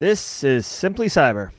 This is Simply Cyber.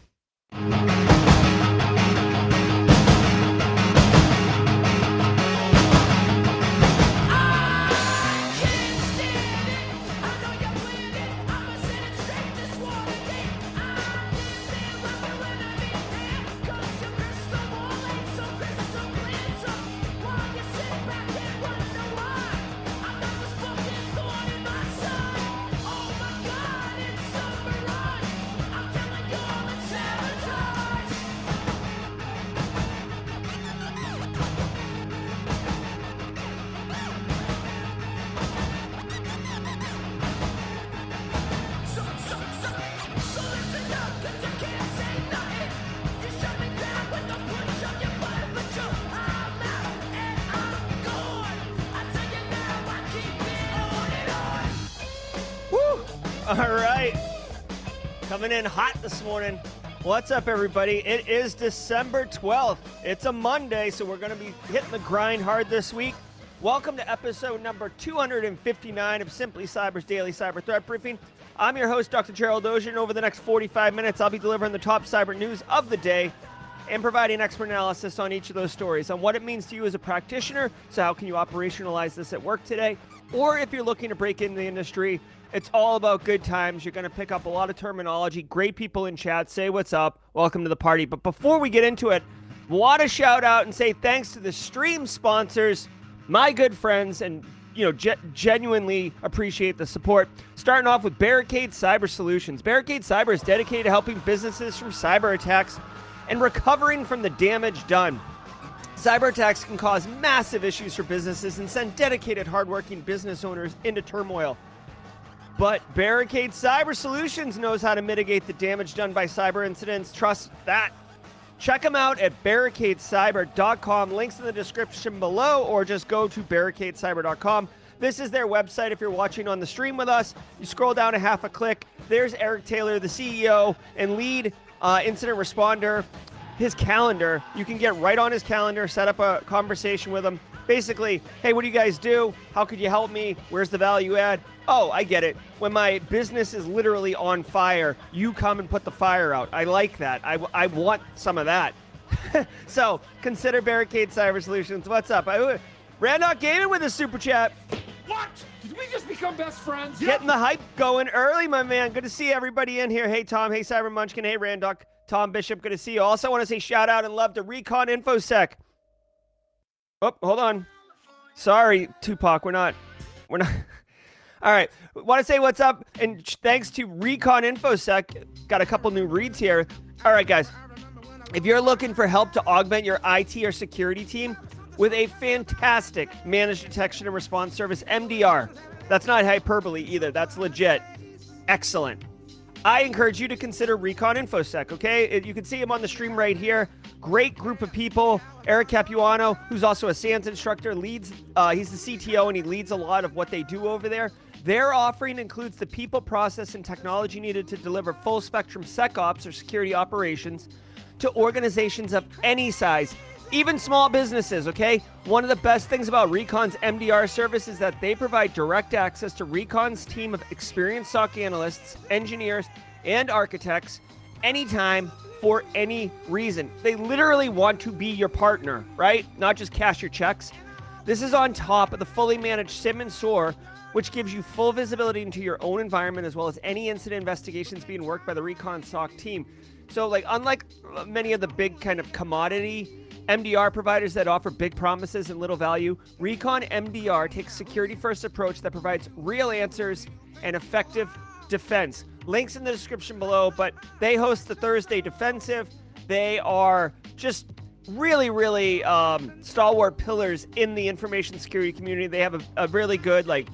Coming in hot this morning. What's up, everybody? It is December 12th. It's a Monday, so we're going to be hitting the grind hard this week. Welcome to episode number 259 of Simply Cyber's Daily Cyber Threat Briefing. I'm your host, Dr. Gerald Auger. Over the next 45 minutes, I'll be delivering the top cyber news of the day and providing expert analysis on each of those stories on what it means to you as a practitioner. So, how can you operationalize this at work today? Or if you're looking to break into the industry, it's all about good times. You're going to pick up a lot of terminology. Great people in chat. Say what's up. Welcome to the party. But before we get into it, want to shout out and say thanks to the stream sponsors, my good friends, and you know, ge- genuinely appreciate the support. Starting off with Barricade Cyber Solutions. Barricade Cyber is dedicated to helping businesses from cyber attacks and recovering from the damage done. Cyber attacks can cause massive issues for businesses and send dedicated, hardworking business owners into turmoil. But Barricade Cyber Solutions knows how to mitigate the damage done by cyber incidents. Trust that. Check them out at barricadecyber.com. Links in the description below, or just go to barricadecyber.com. This is their website if you're watching on the stream with us. You scroll down a half a click. There's Eric Taylor, the CEO and lead uh, incident responder. His calendar, you can get right on his calendar, set up a conversation with him. Basically, hey, what do you guys do? How could you help me? Where's the value add? Oh, I get it. When my business is literally on fire, you come and put the fire out. I like that. I, I want some of that. so consider Barricade Cyber Solutions. What's up? I, Randolph Gaming with a super chat. What? Did we just become best friends? Getting the hype going early, my man. Good to see everybody in here. Hey, Tom. Hey, Cyber Munchkin. Hey, Randock. Tom Bishop. Good to see you. Also, want to say shout out and love to Recon InfoSec. Oh, hold on. Sorry, Tupac. We're not. We're not. All right. Want to say what's up? And thanks to Recon InfoSec. Got a couple new reads here. All right, guys. If you're looking for help to augment your IT or security team with a fantastic managed detection and response service, MDR, that's not hyperbole either. That's legit. Excellent. I encourage you to consider Recon InfoSec, okay? You can see him on the stream right here. Great group of people. Eric Capuano, who's also a SANS instructor, leads, uh, he's the CTO and he leads a lot of what they do over there. Their offering includes the people, process, and technology needed to deliver full spectrum SecOps or security operations to organizations of any size, even small businesses, okay? One of the best things about Recon's MDR service is that they provide direct access to Recon's team of experienced SOC analysts, engineers, and architects anytime for any reason. They literally want to be your partner, right? Not just cash your checks. This is on top of the fully managed SIEM and SOAR, which gives you full visibility into your own environment as well as any incident investigations being worked by the Recon SOC team. So, like, unlike many of the big kind of commodity MDR providers that offer big promises and little value, Recon MDR takes security first approach that provides real answers and effective defense. Links in the description below, but they host the Thursday Defensive. They are just really, really um, stalwart pillars in the information security community. They have a, a really good, like,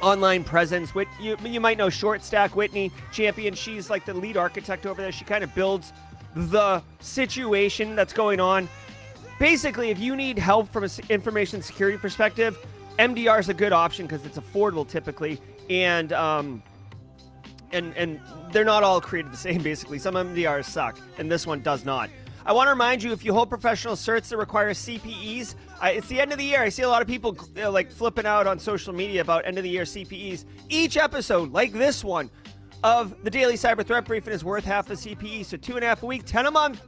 online presence. Whit, you, you might know Short Stack Whitney Champion. She's like the lead architect over there. She kind of builds the situation that's going on. Basically, if you need help from an information security perspective, MDR is a good option because it's affordable typically, and um, and and they're not all created the same. Basically, some MDRs suck, and this one does not. I want to remind you if you hold professional certs that require CPEs, I, it's the end of the year. I see a lot of people uh, like flipping out on social media about end of the year CPEs. Each episode, like this one, of the daily cyber threat briefing is worth half a CPE, so two and a half a week, 10 a month.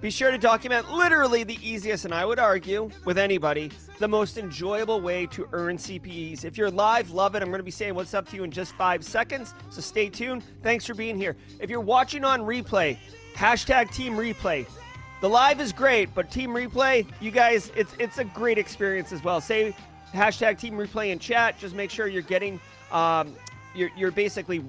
Be sure to document literally the easiest, and I would argue with anybody, the most enjoyable way to earn CPEs. If you're live, love it. I'm going to be saying what's up to you in just five seconds, so stay tuned. Thanks for being here. If you're watching on replay, hashtag team replay. The live is great, but team replay, you guys, it's it's a great experience as well. Say hashtag team replay in chat. Just make sure you're getting, um, you're, you're basically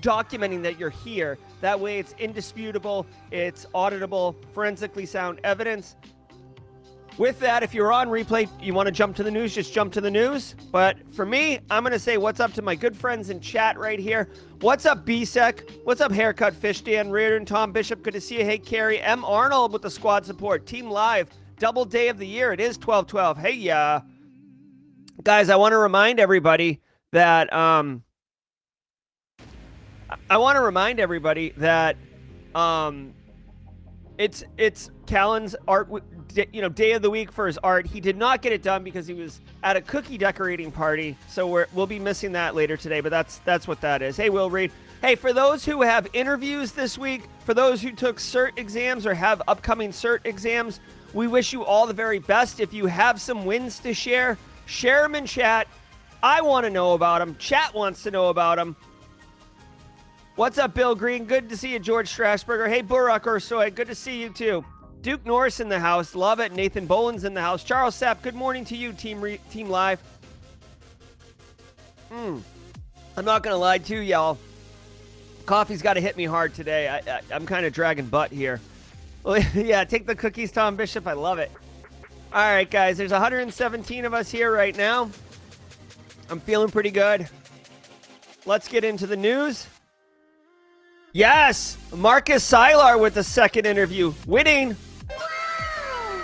documenting that you're here. That way, it's indisputable, it's auditable, forensically sound evidence. With that, if you're on replay, you want to jump to the news, just jump to the news. But for me, I'm going to say what's up to my good friends in chat right here. What's up, BSEC? What's up, Haircut Fish, Dan Reardon, Tom Bishop? Good to see you. Hey, Carrie. M. Arnold with the squad support. Team Live, double day of the year. It is 12 12. Hey, yeah. Uh, guys, I want to remind everybody that um, I want to remind everybody that um, it's it's Callan's art, you know, day of the week for his art. He did not get it done because he was at a cookie decorating party, so we're, we'll be missing that later today. But that's that's what that is. Hey, Will Reed. Hey, for those who have interviews this week, for those who took CERT exams or have upcoming CERT exams, we wish you all the very best. If you have some wins to share, share them in chat. I want to know about them. Chat wants to know about them. What's up, Bill Green? Good to see you, George Strasburger. Hey, Burak Orsoy. Good to see you, too. Duke Norris in the house. Love it. Nathan Boland's in the house. Charles Sapp, good morning to you, Team Re- Team Live. Hmm. I'm not to lie to y'all. Coffee's got to hit me hard today. I, I'm kind of dragging butt here. Yeah, take the cookies, Tom Bishop. I love it. All right, guys. There's 117 of us here right now. I'm feeling pretty good. Let's get into the news. Yes, Marcus Sylar with the second interview, winning.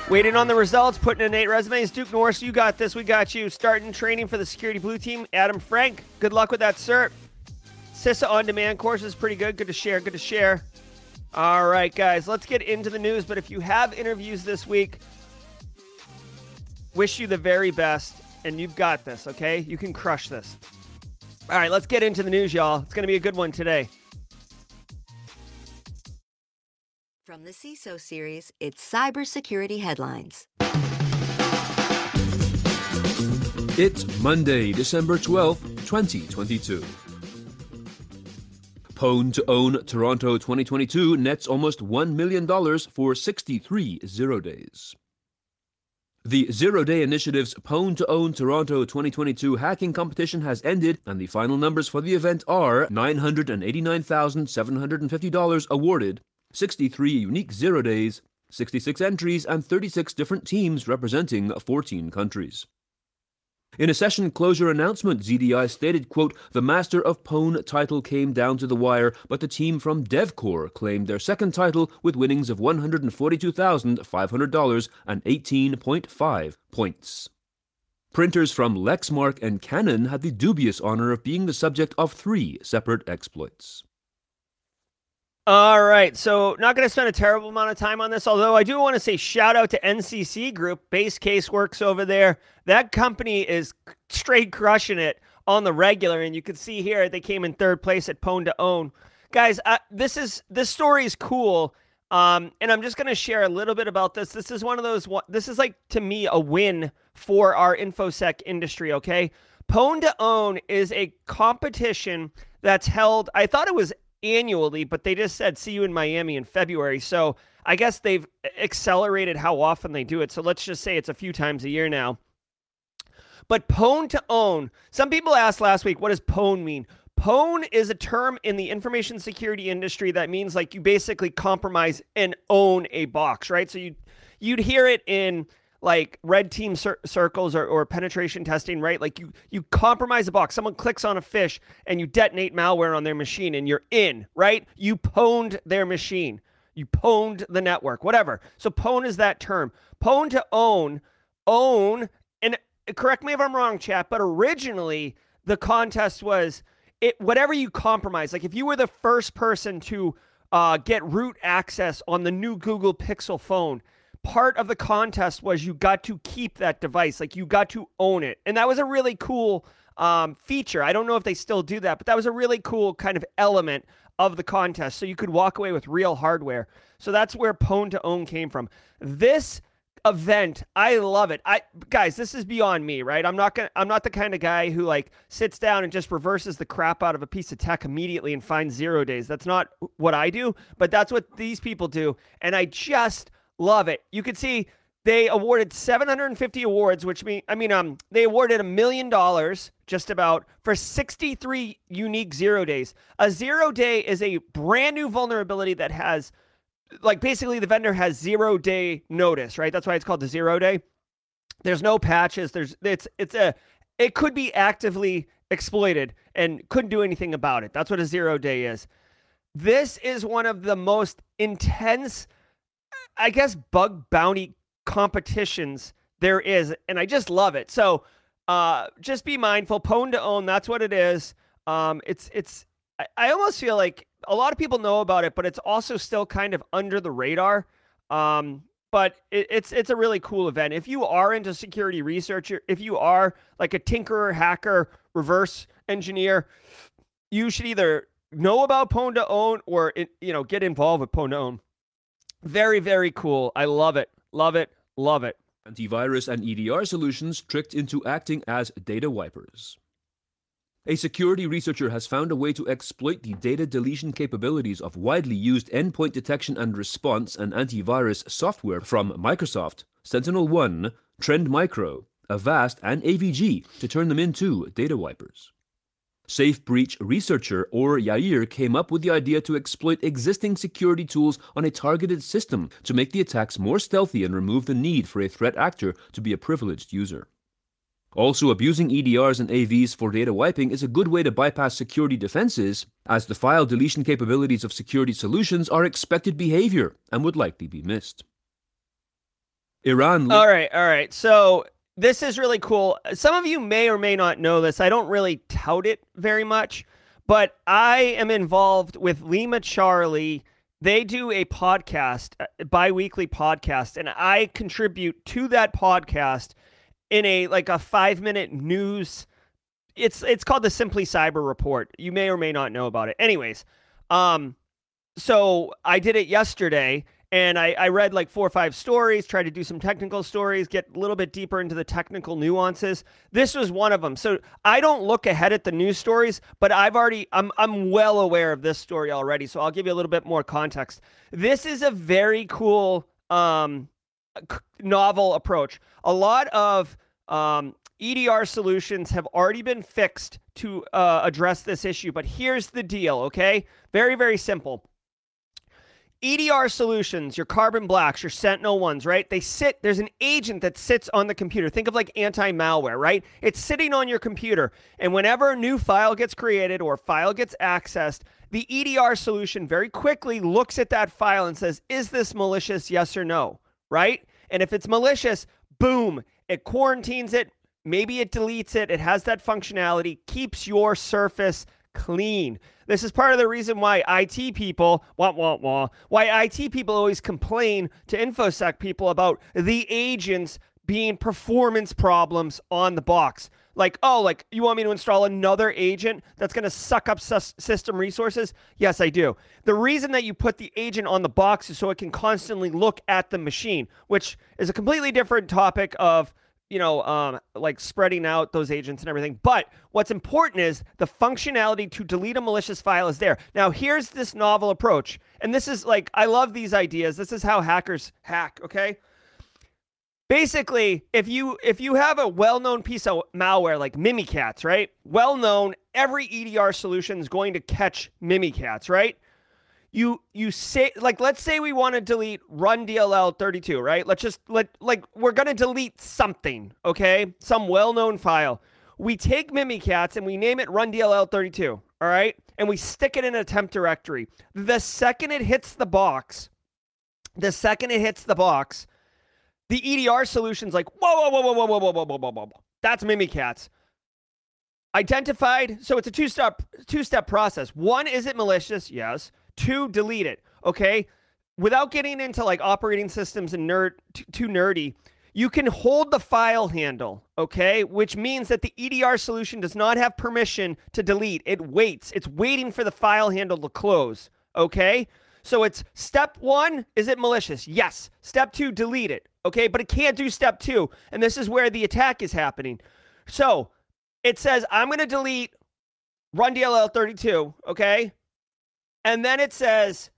Waiting on the results, putting in eight resumes. Duke Norris, you got this. We got you. Starting training for the security blue team. Adam Frank, good luck with that, sir. CISA on demand course is pretty good. Good to share. Good to share. All right, guys, let's get into the news. But if you have interviews this week, wish you the very best, and you've got this, okay? You can crush this. All right, let's get into the news, y'all. It's going to be a good one today. From the CISO series, it's Cybersecurity Headlines. It's Monday, December 12th, 2022. Pwn to Own Toronto 2022 nets almost $1 million for 63 zero days. The Zero Day Initiative's Pwn to Own Toronto 2022 hacking competition has ended, and the final numbers for the event are $989,750 awarded 63 unique zero days, 66 entries, and 36 different teams representing 14 countries. In a session closure announcement, ZDI stated, quote, The Master of Pwn title came down to the wire, but the team from DevCore claimed their second title with winnings of $142,500 and 18.5 points. Printers from Lexmark and Canon had the dubious honor of being the subject of three separate exploits. All right, so not going to spend a terrible amount of time on this, although I do want to say shout out to NCC Group, Base Case Works over there. That company is straight crushing it on the regular, and you can see here they came in third place at Pwn to Own. Guys, uh, this is this story is cool, um, and I'm just going to share a little bit about this. This is one of those. This is like to me a win for our infosec industry. Okay, Pwn to Own is a competition that's held. I thought it was annually, but they just said see you in Miami in February. So I guess they've accelerated how often they do it. So let's just say it's a few times a year now. But pwn to own. Some people asked last week, what does pwn mean? Pwn is a term in the information security industry that means like you basically compromise and own a box, right? So you you'd hear it in like red team cir- circles or, or penetration testing, right? Like you you compromise a box. Someone clicks on a phish and you detonate malware on their machine and you're in, right? You pwned their machine. You pwned the network, whatever. So pwn is that term. Pwn to own, own, and correct me if I'm wrong, chat, but originally the contest was it whatever you compromise. Like if you were the first person to uh, get root access on the new Google Pixel phone part of the contest was you got to keep that device, like you got to own it, and that was a really cool um, feature. I don't know if they still do that, but that was a really cool kind of element of the contest. So you could walk away with real hardware. So that's where Pwn to Own came from. This event, I love it. I guys, this is beyond me, right? I'm not gonna I'm not the kind of guy who like sits down and just reverses the crap out of a piece of tech immediately and finds zero days. That's not what I do, but that's what these people do. And I just love it. You can see they awarded 750 awards, which mean I mean um they awarded a million dollars just about for 63 unique zero days. A zero day is a brand new vulnerability that has like basically the vendor has zero day notice, right? That's why it's called the zero day. There's no patches. There's it's it's a it could be actively exploited and couldn't do anything about it. That's what a zero day is. This is one of the most intense, I guess, bug bounty competitions there is, and I just love it. So uh, just be mindful. Pwn to own, that's what it is. Um, it's it's I, I almost feel like a lot of people know about it, but it's also still kind of under the radar. Um, but it, it's it's a really cool event. If you are into security research, if you are like a tinkerer, hacker, reverse engineer, you should either know about Pwn to Own or you know get involved with Pwn to Own. Very very cool. I love it. Love it. Love it. Antivirus and EDR solutions tricked into acting as data wipers. A security researcher has found a way to exploit the data deletion capabilities of widely used endpoint detection and response and antivirus software from Microsoft, SentinelOne, Trend Micro, Avast, and AVG to turn them into data wipers. SafeBreach researcher Or Yair came up with the idea to exploit existing security tools on a targeted system to make the attacks more stealthy and remove the need for a threat actor to be a privileged user. Also, abusing EDRs and AVs for data wiping is a good way to bypass security defenses, as the file deletion capabilities of security solutions are expected behavior and would likely be missed. Iran. All right, all right. So this is really cool. Some of you may or may not know this. I don't really tout it very much, but I am involved with Lima Charlie. They do a podcast, a bi-weekly podcast, and I contribute to that podcast in a like a five minute news. It's it's called the Simply Cyber Report. You may or may not know about it. Anyways, um, so I did it yesterday, and I, I read like four or five stories, tried to do some technical stories, get a little bit deeper into the technical nuances. This was one of them. So I don't look ahead at the news stories, but I've already I'm I'm well aware of this story already. So I'll give you a little bit more context. This is a very cool um novel approach. A lot of um, EDR solutions have already been fixed to uh, address this issue, but here's the deal, okay? Very, very simple. EDR solutions, your Carbon Blacks, your Sentinel ones, right? They sit, there's an agent that sits on the computer. Think of like anti malware, right? It's sitting on your computer. And whenever a new file gets created or file gets accessed, the EDR solution very quickly looks at that file and says, is this malicious? Yes or no? right? And if it's malicious, boom, it quarantines it. Maybe it deletes it. It has that functionality, keeps your surface clean. This is part of the reason why IT people, wah, wah, wah, why IT people always complain to InfoSec people about the agents being performance problems on the box. Like, oh, like you want me to install another agent that's going to suck up system resources? Yes, I do. The reason that you put the agent on the box is so it can constantly look at the machine, which is a completely different topic of you know, um, like spreading out those agents and everything. But what's important is the functionality to delete a malicious file is there. Now, here's this novel approach. And this is like, I love these ideas. This is how hackers hack, okay? basically if you if you have a well-known piece of malware like mimikatz right well known every edr solution is going to catch mimikatz right you you say like let's say we want to delete run dll 32 right let's just let like we're to delete something okay some well-known file we take mimikatz and we name it run dll 32 all right and we stick it in a temp directory the second it hits the box the second it hits the box the EDR solution's like, whoa, whoa, whoa, whoa, whoa, whoa, whoa, whoa, whoa, whoa, whoa. That's Mimikatz. Identified. So it's a two-step two-step process. One, is it malicious? Yes. Two, delete it. Okay. Without getting into like operating systems and nerd too nerdy, you can hold the file handle, okay? Which means that the EDR solution does not have permission to delete. It waits. It's waiting for the file handle to close, okay? So it's step one, is it malicious? Yes. Step two, delete it, okay? But it can't do step two. And this is where the attack is happening. So it says, I'm going to delete run DLL32, okay? And then it says,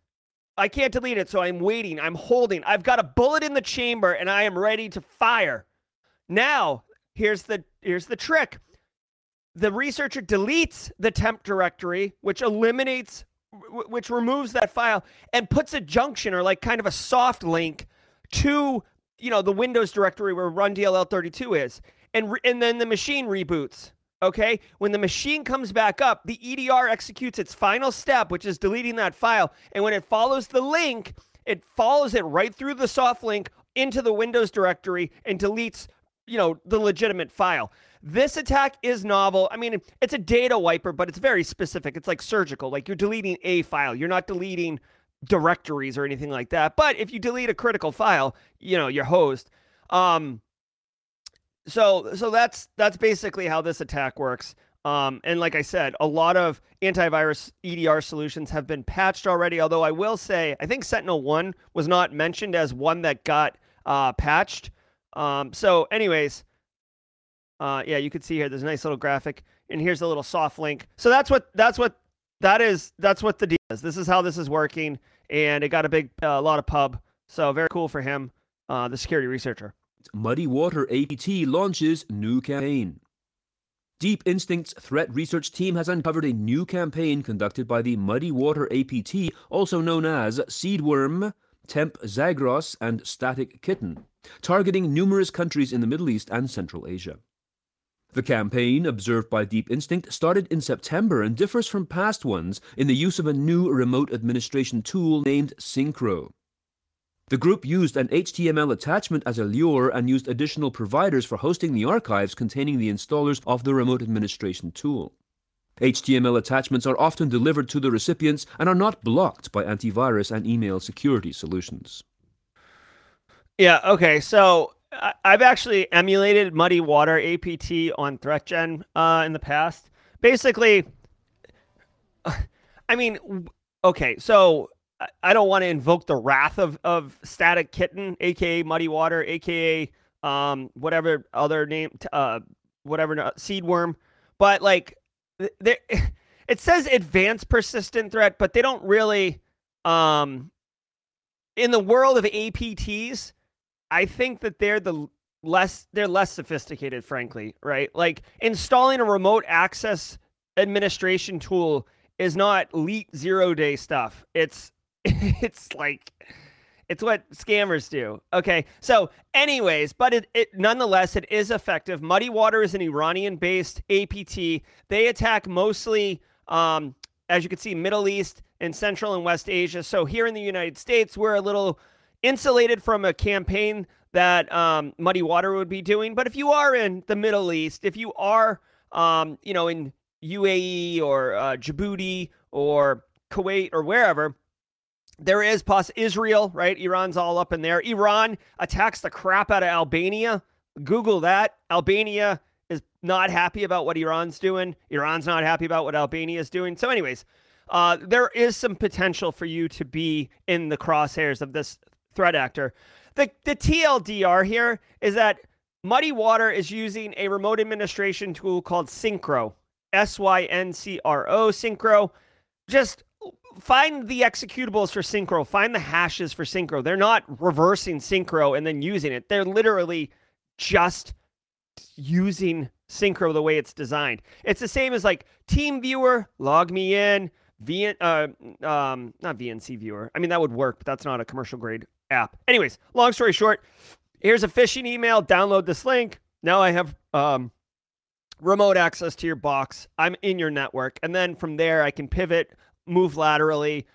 I can't delete it, so I'm waiting. I'm holding. I've got a bullet in the chamber and I am ready to fire. Now, here's the here's the trick. The researcher deletes the temp directory, which eliminates which removes that file and puts a junction or like kind of a soft link to, you know, the Windows directory where run DLL32 is. And re- and then the machine reboots. Okay. When the machine comes back up, the EDR executes its final step, which is deleting that file. And when it follows the link, it follows it right through the soft link into the Windows directory and deletes, you know, the legitimate file. This attack is novel. I mean, it's a data wiper, but it's very specific. It's like surgical. Like you're deleting a file. You're not deleting directories or anything like that. But if you delete a critical file, you know, your host, um, so so that's that's basically how this attack works. Um, and like I said, a lot of antivirus EDR solutions have been patched already. Although I will say, I think Sentinel One was not mentioned as one that got uh, patched. Um, so, anyways, uh, yeah, you can see here. There's a nice little graphic, and here's a little soft link. So that's what that's what that is. That's what the deal is. This is how this is working, and it got a big a uh, lot of pub. So very cool for him, uh, the security researcher. Muddy Water APT launches new campaign. Deep Instinct's threat research team has uncovered a new campaign conducted by the Muddy Water APT, also known as Seedworm, Temp Zagros, and Static Kitten, targeting numerous countries in the Middle East and Central Asia. The campaign, observed by Deep Instinct, started in September and differs from past ones in the use of a new remote administration tool named Syncro. The group used an HTML attachment as a lure and used additional providers for hosting the archives containing the installers of the remote administration tool. HTML attachments are often delivered to the recipients and are not blocked by antivirus and email security solutions. Yeah, okay. So I've actually emulated Muddy Water APT on ThreatGen uh, in the past. Basically, I mean, okay, so I don't want to invoke the wrath of of Static Kitten, aka Muddy Water, aka um whatever other name, uh, whatever uh, seed worm, but like there, it says advanced persistent threat, but they don't really um in the world of APTs, I think that they're the less they're less sophisticated, frankly, right? Like installing a remote access administration tool is not leak zero day stuff. It's it's like it's what scammers do. Okay. So, anyways, but it, it nonetheless it is effective. Muddy Water is an Iranian-based APT. They attack mostly, um, as you can see, Middle East and Central and West Asia. So here in the United States, we're a little insulated from a campaign that um, Muddy Water would be doing. But if you are in the Middle East, if you are, um, you know, in UAE or uh, Djibouti or Kuwait or wherever there is plus Israel, right? Iran's all up in there. Iran attacks the crap out of Albania. Google that. Albania is not happy about what Iran's doing. Iran's not happy about what Albania is doing. So, anyways, uh, there is some potential for you to be in the crosshairs of this threat actor. The the TLDR here is that Muddy Water is using a remote administration tool called Syncro. S Y N C R O Syncro. Just find the executables for Syncro, find the hashes for Syncro. They're not reversing Syncro and then using it. They're literally just using Syncro the way it's designed. It's the same as like TeamViewer, log me in, V uh um not VNC viewer. I mean that would work, but that's not a commercial grade app. Anyways, long story short, here's a phishing email, download this link. Now I have um remote access to your box. I'm in your network. And then from there I can pivot move laterally,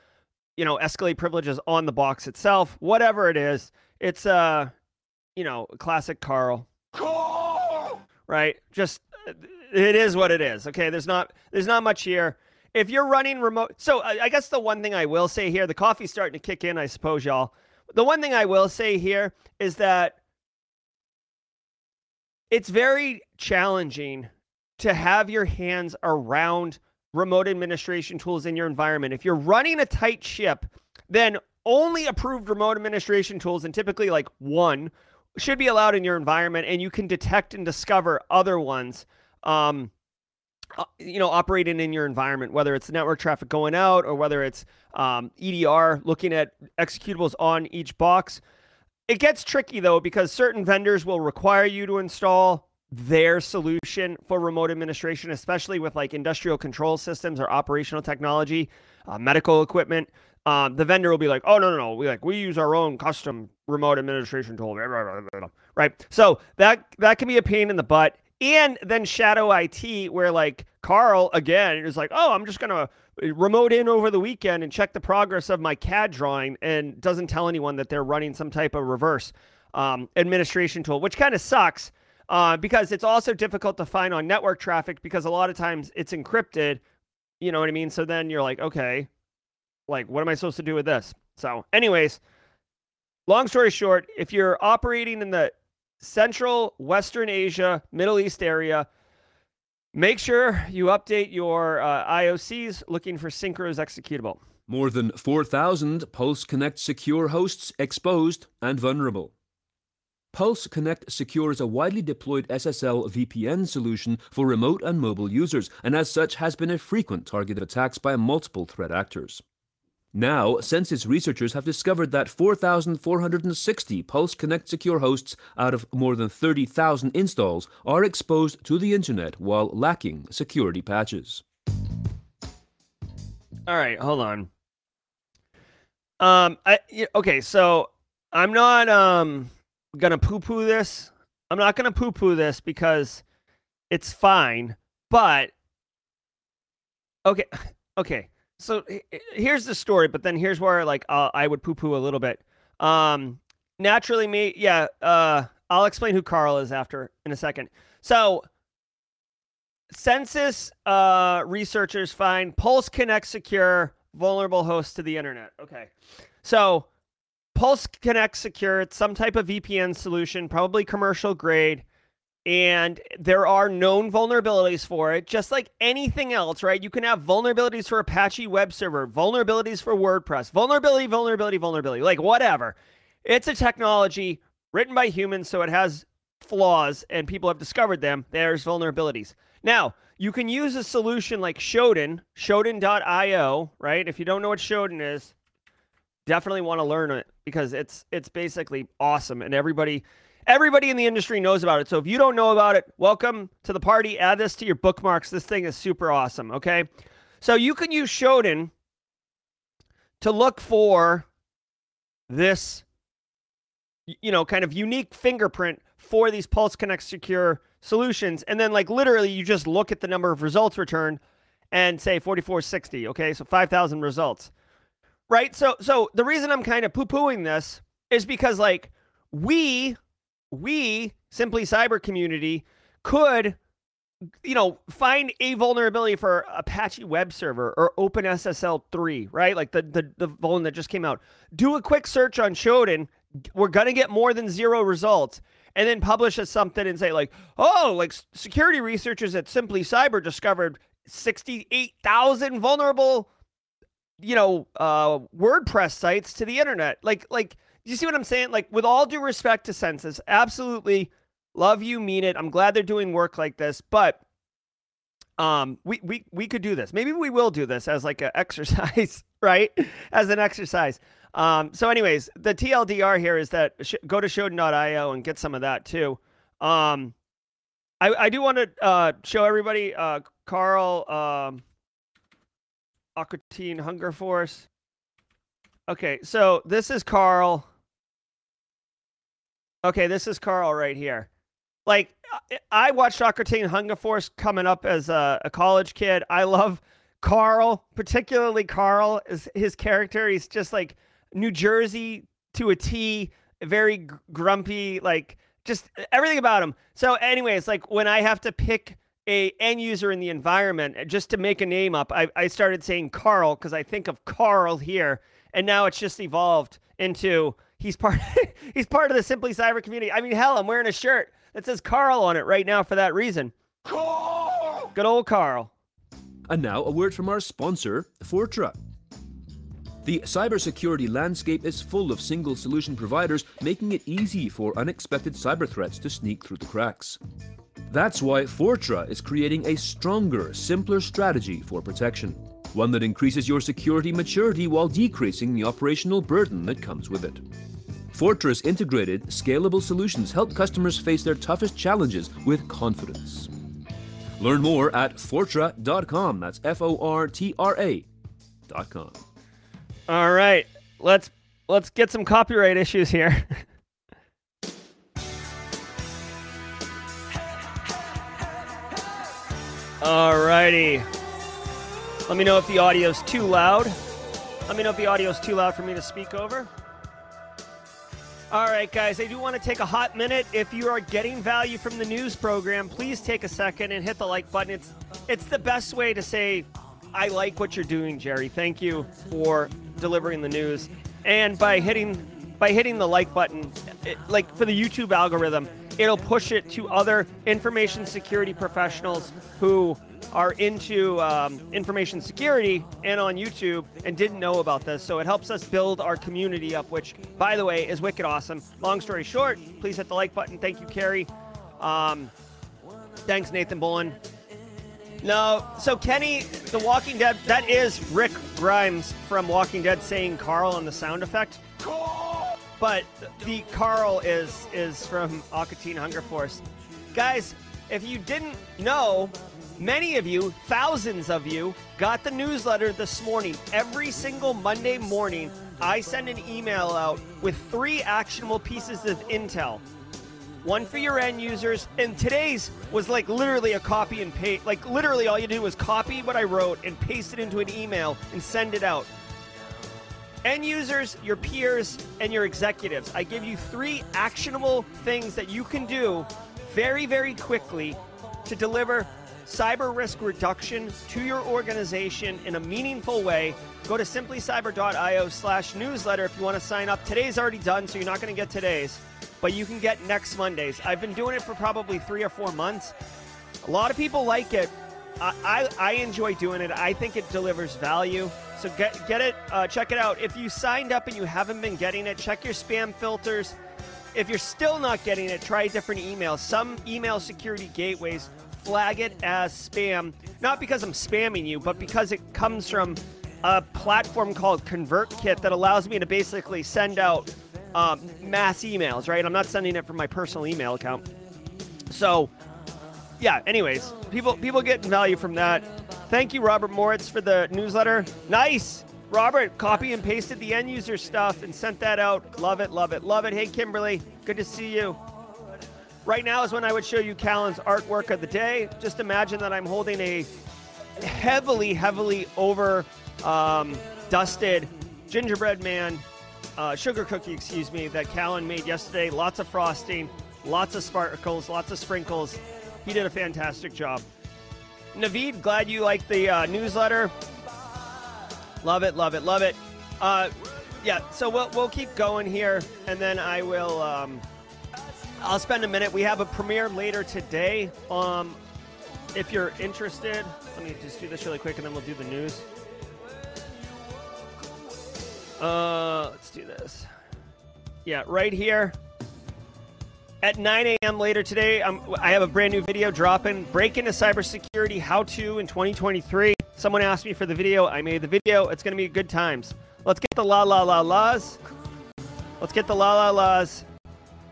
you know, escalate privileges on the box itself, whatever it is. It's uh, you know, classic Carl. Carl! Right? Just it is what it is. Okay, there's not there's not much here. If you're running remote, so I guess the one thing I will say here, the coffee's starting to kick in, I suppose, y'all. The one thing I will say here is that it's very challenging to have your hands around remote administration tools in your environment. If you're running a tight ship, then only approved remote administration tools, and typically like one, should be allowed in your environment, and you can detect and discover other ones. Um, uh, you know, operating in your environment, whether it's network traffic going out or whether it's um, EDR looking at executables on each box. It gets tricky though because certain vendors will require you to install their solution for remote administration, especially with like industrial control systems or operational technology, uh, medical equipment. Um, the vendor will be like, "Oh no, no, no, we like we use our own custom remote administration tool." Right? So that that can be a pain in the butt and then shadow IT, where like Carl again is like, oh, I'm just gonna remote in over the weekend and check the progress of my CAD drawing, and doesn't tell anyone that they're running some type of reverse um, administration tool, which kind of sucks uh, because it's also difficult to find on network traffic because a lot of times it's encrypted. You know what I mean? So then you're like, okay, like what am I supposed to do with this? So, anyways, long story short, if you're operating in the Central, Western Asia, Middle East area. Make sure you update your uh, IOCs looking for Syncro's executable. More than 4,000 Pulse Connect secure hosts exposed and vulnerable. Pulse Connect Secure is a widely deployed SSL VPN solution for remote and mobile users, and as such has been a frequent target of attacks by multiple threat actors. Now, Censys researchers have discovered that 4,460 Pulse Connect secure hosts out of more than 30,000 installs are exposed to the internet while lacking security patches. All right, hold on. Um, I okay, so I'm not um gonna poo-poo this. I'm not gonna poo-poo this because it's fine, but okay, okay so here's the story, but then here's where like uh, I would poo poo a little bit. Um, naturally, me, yeah. Uh, I'll explain who Carl is after in a second. So, Censys uh, researchers find Pulse Connect secure vulnerable hosts to the internet. Okay, so Pulse Connect secure, it's some type of VPN solution, probably commercial grade and there are known vulnerabilities for it, just like anything else, right? You can have vulnerabilities for Apache web server, vulnerabilities for WordPress, vulnerability, vulnerability, vulnerability, like whatever. It's a technology written by humans, so it has flaws, and people have discovered them. There's vulnerabilities. Now, you can use a solution like Shodan, Shodan.io, right? If you don't know what Shodan is, definitely want to learn it because it's it's basically awesome, and everybody Everybody in the industry knows about it. So if you don't know about it, welcome to the party. Add this to your bookmarks. This thing is super awesome. Okay. So you can use Shodan to look for this, you know, kind of unique fingerprint for these Pulse Connect secure solutions. And then, like, literally, you just look at the number of results returned and say 4460. Okay. So 5,000 results. Right. So, so the reason I'm kind of poo pooing this is because, like, we we, Simply Cyber community, could you know, find a vulnerability for Apache web server or OpenSSL 3, right? Like the, the, the vuln that just came out. Do a quick search on Shodan. We're going to get more than zero results. And then publish as something and say, like, oh, like security researchers at Simply Cyber discovered 68,000 vulnerable, you know, uh, WordPress sites to the internet. Like, like, you see what I'm saying? Like, with all due respect to Censys, absolutely love you, mean it. I'm glad they're doing work like this, but um, we we we could do this. Maybe we will do this as like an exercise, right? As an exercise. Um, so, anyways, the TLDR here is that sh- go to Shodan.io and get some of that too. Um, I I do want to uh, show everybody uh, Carl um, Aqua Teen Hunger Force. Okay, so this is Carl. Okay, this is Carl right here. Like, I watched Aqua Teen Hunger Force coming up as a, a, college kid. I love Carl, particularly Carl, is his character. He's just like New Jersey to a T, very grumpy, like just everything about him. So, anyways, like when I have to pick a end user in the environment uh, just to make a name up, I, I started saying Carl because I think of Carl here, and now it's just evolved into He's part he's part of the Simply Cyber community. I mean, hell, I'm wearing a shirt that says Carl on it right now for that reason. Carl! Good old Carl. And now a word from our sponsor, Fortra. The cybersecurity landscape is full of single solution providers, making it easy for unexpected cyber threats to sneak through the cracks. That's why Fortra is creating a stronger, simpler strategy for protection, one that increases your security maturity while decreasing the operational burden that comes with it. Fortra's integrated, scalable solutions help customers face their toughest challenges with confidence. Learn more at fortra.com. That's F O R T R A.com. All right, let's let's get some copyright issues here. All righty. Let me know if the audio's too loud. Let me know if the audio's too loud for me to speak over. All right, guys, I do want to take a hot minute. If you are getting value from the news program, please take a second and hit the like button. It's it's the best way to say I like what you're doing, Jerry. Thank you for delivering the news. And by hitting by hitting the like button, it, like for the YouTube algorithm, it'll push it to other information security professionals who are into um, information security and on YouTube and didn't know about this. So it helps us build our community up, which, by the way, is wicked awesome. Long story short, please hit the like button. Thank you, Carrie. Um, thanks, Nathan Bullen. No, so Kenny, The Walking Dead, that is Rick Grimes from Walking Dead saying Carl on the sound effect. Carl! But the Carl is is from Aqua Teen Hunger Force. Guys, if you didn't know, many of you, thousands of you, got the newsletter this morning. Every single Monday morning, I send an email out with three actionable pieces of intel. One for your end users, and today's was like literally a copy and paste. Like literally, all you do was copy what I wrote and paste it into an email and send it out. End users, your peers, and your executives. I give you three actionable things that you can do very, very quickly to deliver cyber risk reduction to your organization in a meaningful way. Go to simplycyber.io slash newsletter if you want to sign up. Today's already done, so you're not going to get today's, but you can get next Monday's. I've been doing it for probably three or four months. A lot of people like it. I, I, I enjoy doing it. I think it delivers value. So get get it, uh, check it out. If you signed up and you haven't been getting it, check your spam filters. If you're still not getting it, try a different email. Some email security gateways flag it as spam, not because I'm spamming you, but because it comes from a platform called ConvertKit that allows me to basically send out um, mass emails. Right? I'm not sending it from my personal email account. So yeah, anyways, people people get value from that. Thank you, Robert Moritz, for the newsletter. Nice. Robert, copy and pasted the end user stuff and sent that out. Love it, love it, love it. Hey, Kimberly, good to see you. Right now is when I would show you Callan's artwork of the day. Just imagine that I'm holding a heavily, heavily over um, dusted gingerbread man, uh, sugar cookie, excuse me, that Callan made yesterday. Lots of frosting, lots of sparkles, lots of sprinkles. He did a fantastic job. Naveed, glad you like the uh, newsletter. Love it, love it, love it. Uh, yeah, so we'll, we'll keep going here, and then I will. Um, I'll spend a minute. We have a premiere later today. Um, if you're interested, let me just do this really quick, and then we'll do the news. Uh, let's do this. Yeah, right here at 9 a.m. later today, um, I have a brand new video dropping. Break into cybersecurity how to in 2023. Someone asked me for the video. I made the video. It's going to be good times. Let's get the la la la la's. Let's get the la la la's.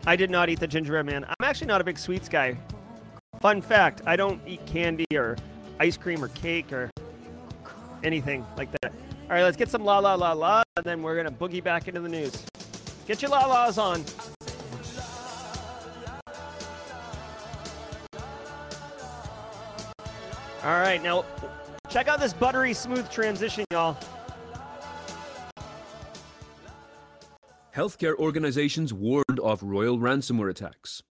I did not eat the gingerbread man. I'm actually not a big sweets guy. Fun fact I don't eat candy or ice cream or cake or anything like that. All right, let's get some la la la la, and then we're going to boogie back into the news. Get your la la's on. All right, now check out this buttery smooth transition, y'all. Healthcare organizations warned of royal ransomware attacks.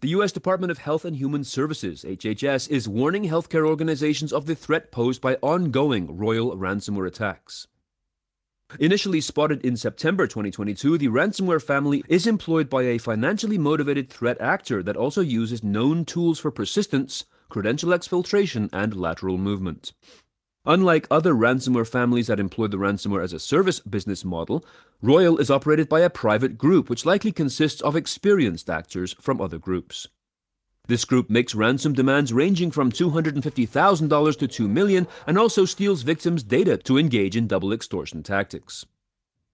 The U.S. Department of Health and Human Services, HHS, is warning healthcare organizations of the threat posed by ongoing royal ransomware attacks. Initially spotted in September 2022, the ransomware family is employed by a financially motivated threat actor that also uses known tools for persistence, credential exfiltration, and lateral movement. Unlike other ransomware families that employ the ransomware as a service business model, Royal is operated by a private group which likely consists of experienced actors from other groups. This group makes ransom demands ranging from $250,000 to 2 million and also steals victims' data to engage in double extortion tactics.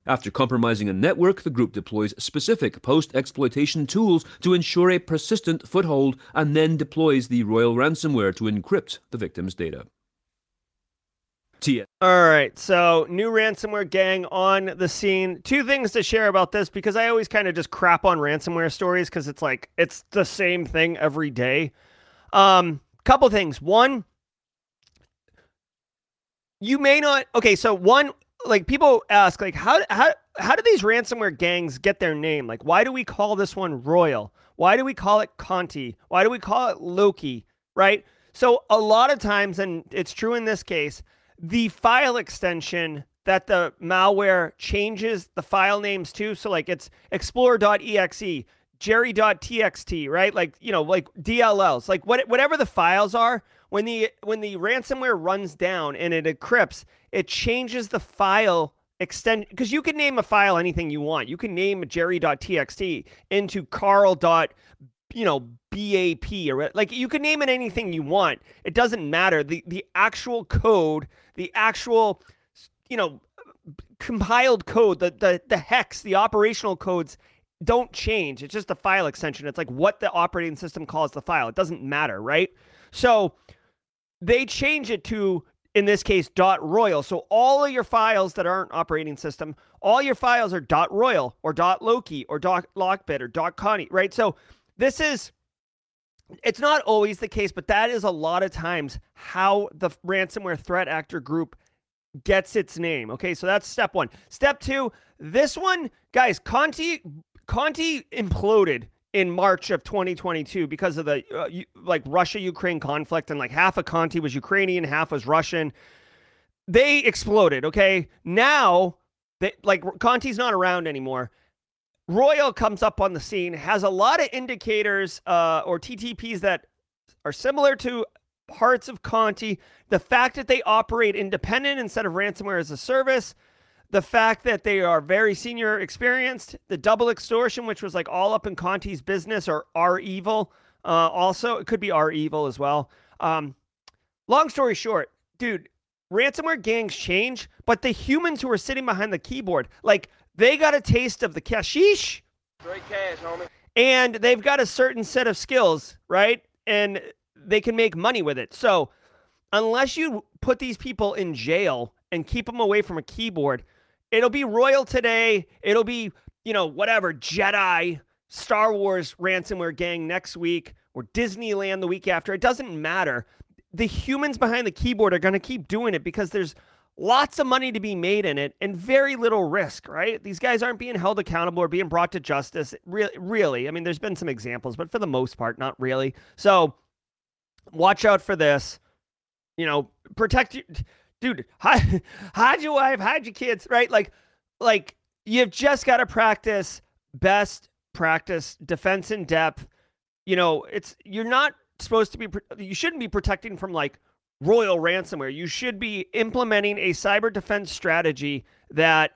After compromising a network, the group deploys specific post exploitation tools to ensure a persistent foothold and then deploys the Royal ransomware to encrypt the victim's data. TS. All right, so new ransomware gang on the scene. Two things to share about this because I always kind of just crap on ransomware stories because it's like it's the same thing every day. Um, couple things. One, you may not. Okay, so one, like people ask, like how how how do these ransomware gangs get their name? Like, why do we call this one Royal? Why do we call it Conti? Why do we call it Loki? Right. So a lot of times, and it's true in this case the file extension that the malware changes the file names to. So like it's explorer.exe, jerry.txt, right? Like, you know, like DLLs, like what, whatever the files are, when the when the ransomware runs down and it encrypts, it changes the file extend because you can name a file anything you want. You can name jerry.txt into carl. you know, BAP or like you can name it anything you want. It doesn't matter. The the actual code the actual, you know, compiled code, the the the hex, the operational codes don't change. It's just a file extension. It's like what the operating system calls the file. It doesn't matter, right? So they change it to in this case dot royal. So all of your files that aren't operating system, all your files are dot royal or dot loki or dot lockbit or dot conti, right? So this is it's not always the case, but that is a lot of times how the ransomware threat actor group gets its name. Okay, so that's step one. Step two, this one, guys, Conti Conti imploded in March of 2022 because of the uh, like Russia Ukraine conflict, and like half of Conti was Ukrainian, half was Russian. They exploded. Okay, now that like Conti's not around anymore. Royal comes up on the scene, has a lot of indicators uh, or TTPs that are similar to parts of Conti. The fact that they operate independent instead of ransomware as a service, the fact that they are very senior experienced, the double extortion, which was like all up in Conti's business, or REvil. Uh, also, it could be REvil as well. Um, long story short, dude, ransomware gangs change, but the humans who are sitting behind the keyboard, like they got a taste of the cashish. Straight cash, homie. And they've got a certain set of skills, right? And they can make money with it. So, unless you put these people in jail and keep them away from a keyboard, it'll be Royal today. It'll be, you know, whatever, Jedi, Star Wars ransomware gang next week, or Disneyland the week after. It doesn't matter. The humans behind the keyboard are going to keep doing it because there's lots of money to be made in it and very little risk, right? These guys aren't being held accountable or being brought to justice. Really. I mean, there's been some examples, but for the most part, not really. So watch out for this. You know, protect you, dude. Hide, hide your wife, hide your kids, right? Like, like you've just got to practice best practice defense in depth. You know, it's you're not supposed to be. You shouldn't be protecting from like royal ransomware. You should be implementing a cyber defense strategy that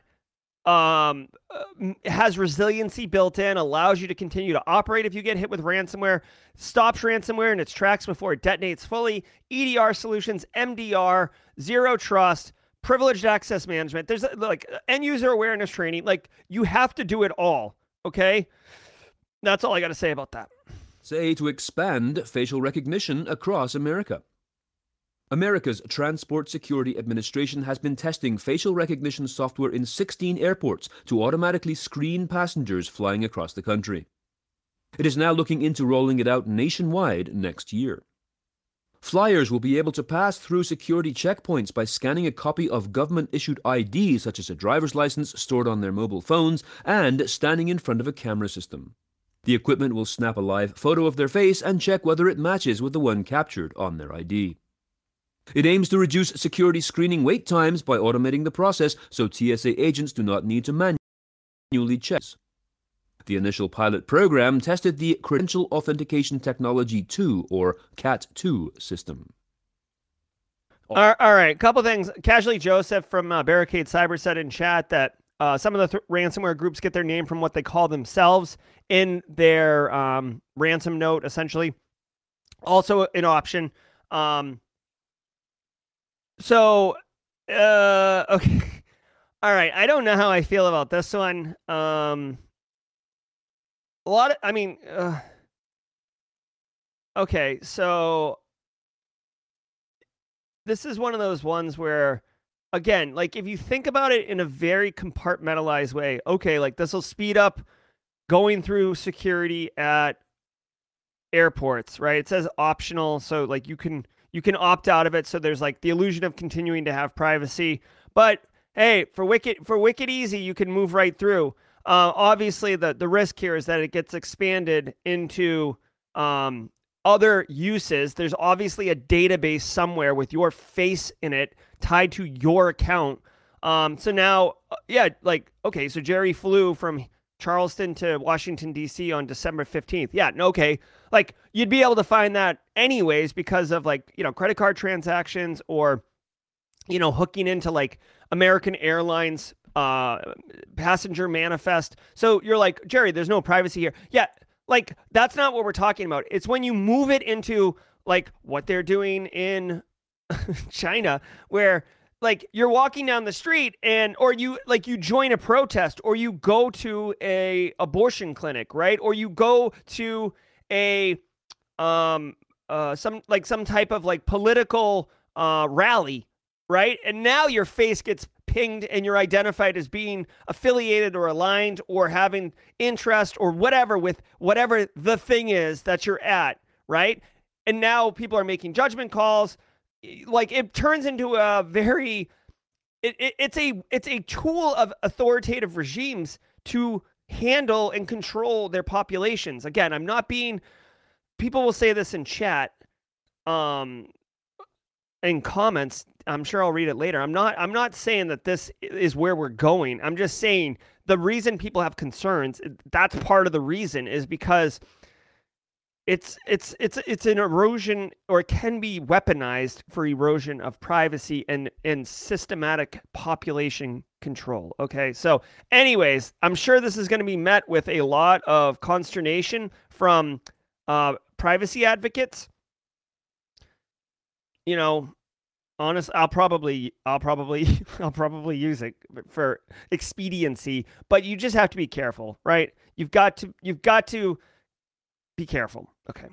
um, uh, has resiliency built in, allows you to continue to operate if you get hit with ransomware, stops ransomware in its tracks before it detonates fully. EDR solutions, MDR, zero trust, privileged access management. There's like end user awareness training. Like you have to do it all. Okay. That's all I got to say about that. Say to expand facial recognition across America. America's Transport Security Administration has been testing facial recognition software in 16 airports to automatically screen passengers flying across the country. It is now looking into rolling it out nationwide next year. Flyers will be able to pass through security checkpoints by scanning a copy of government issued ID, such as a driver's license stored on their mobile phones, and standing in front of a camera system. The equipment will snap a live photo of their face and check whether it matches with the one captured on their ID. It aims to reduce security screening wait times by automating the process so TSA agents do not need to manually check. The initial pilot program tested the Credential Authentication Technology 2 or CAT2 system. All right, couple things. Casually Joseph from uh, Barricade Cyber said in chat that uh, some of the th- ransomware groups get their name from what they call themselves in their um, ransom note, essentially. Also, an option. Um, so, uh, okay. All right. I don't know how I feel about this one. Um, a lot of, I mean, uh, okay. So, this is one of those ones where, again, like if you think about it in a very compartmentalized way, okay, like this will speed up going through security at airports, right? It says optional, so like you can you can opt out of it. So there's like the illusion of continuing to have privacy. But hey, for wicked for wicked easy, you can move right through. Uh, obviously, the the risk here is that it gets expanded into um, other uses. There's obviously a database somewhere with your face in it tied to your account. Um, so now, uh, yeah, like okay, so Jerry flew from Charleston to Washington D.C. on December 15th. Yeah, okay, like you'd be able to find that anyways because of like you know credit card transactions or you know hooking into like American Airlines uh passenger manifest. So you're like, Jerry, there's no privacy here. Yeah, like that's not what we're talking about. It's when you move it into like what they're doing in China where like you're walking down the street and or you like you join a protest or you go to a abortion clinic, right? Or you go to a um uh some like some type of like political uh rally, right? And now your face gets pinged and you're identified as being affiliated or aligned or having interest or whatever with whatever the thing is that you're at, right? And now people are making judgment calls. Like it turns into a very it, it, it's a it's a tool of authoritative regimes to handle and control their populations. Again, I'm not being people will say this in chat um in comments. I'm sure i'll read it later. I'm not i'm not saying that this is where we're going. I'm just saying the reason people have concerns that's part of the reason is because it's it's it's it's an erosion or it can be weaponized for erosion of privacy and and systematic population control okay so anyways i'm sure this is going to be met with a lot of consternation from uh, privacy advocates you know, honest, I'll probably, I'll probably, I'll probably use it for expediency. But you just have to be careful, right? You've got to, you've got to be careful. Okay.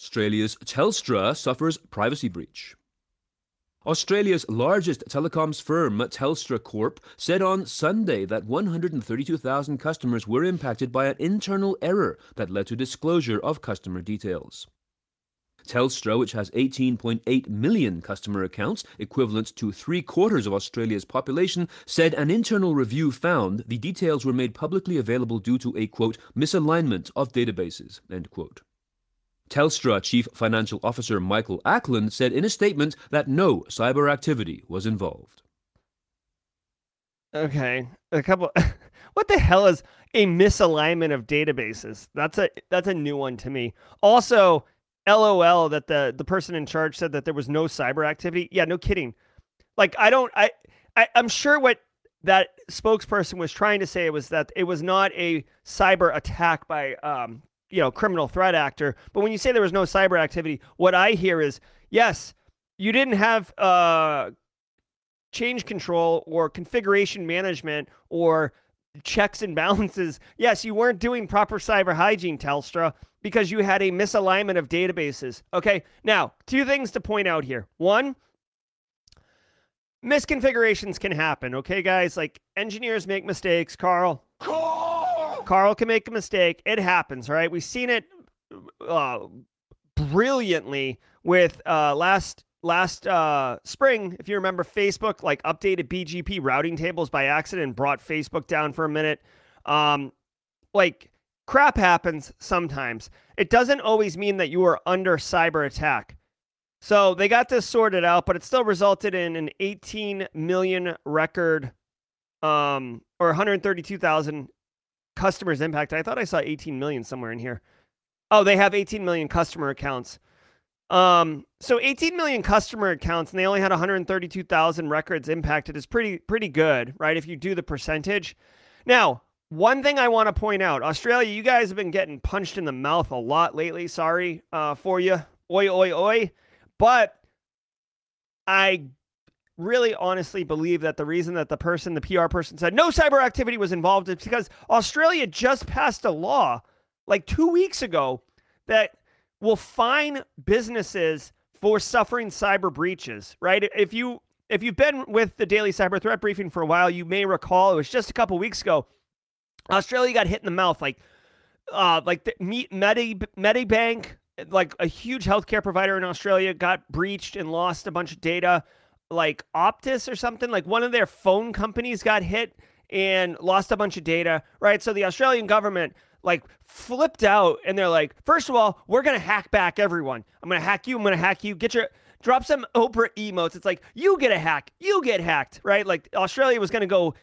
Australia's Telstra suffers privacy breach. Australia's largest telecoms firm, Telstra Corp, said on Sunday that 132,000 customers were impacted by an internal error that led to disclosure of customer details. Telstra, which has 18.8 million customer accounts, equivalent to three quarters of Australia's population, said an internal review found the details were made publicly available due to a, quote, misalignment of databases, end quote. Telstra Chief Financial Officer Michael Ackland said in a statement that no cyber activity was involved. Okay, a couple. what the hell is a misalignment of databases? That's a that's a new one to me. Also, LOL that the the person in charge said that there was no cyber activity. Yeah, no kidding. Like I don't I, I I'm sure what that spokesperson was trying to say was that it was not a cyber attack by um you know criminal threat actor. But when you say there was no cyber activity, what I hear is yes, you didn't have uh change control or configuration management or checks and balances. Yes, you weren't doing proper cyber hygiene, Telstra because you had a misalignment of databases. Okay, now, two things to point out here. One, misconfigurations can happen, okay, guys? Like engineers make mistakes. Carl. Carl! Carl can make a mistake. It happens, right? We've seen it uh, brilliantly with uh, last last uh, spring, if you remember, Facebook like updated BGP routing tables by accident brought Facebook down for a minute. Um, like crap happens sometimes. It doesn't always mean that you are under cyber attack. So they got this sorted out, but it still resulted in an 18 million record um or 132,000 customers impacted. I thought I saw 18 million somewhere in here. Oh, they have 18 million customer accounts. Um, so 18 million customer accounts, and they only had 132,000 records impacted is pretty pretty good, right? If you do the percentage. Now, one thing I want to point out, Australia, you guys have been getting punched in the mouth a lot lately. Sorry uh, for you, oi oi oi. But I really honestly believe that the reason that the person, the PR person, said no cyber activity was involved is because Australia just passed a law like two weeks ago that will fine businesses for suffering cyber breaches, right? If you if you've been with the daily cyber threat briefing for a while, you may recall it was just a couple weeks ago. Australia got hit in the mouth like uh like the Medi Medibank, like a huge healthcare provider in Australia got breached and lost a bunch of data. Like Optus or something, like one of their phone companies got hit and lost a bunch of data, right? So the Australian government like flipped out and they're like, first of all, we're gonna hack back everyone. I'm gonna hack you. I'm gonna hack you. Get your drop some Oprah emotes. It's like you get a hack, you get hacked, right? Like Australia was gonna go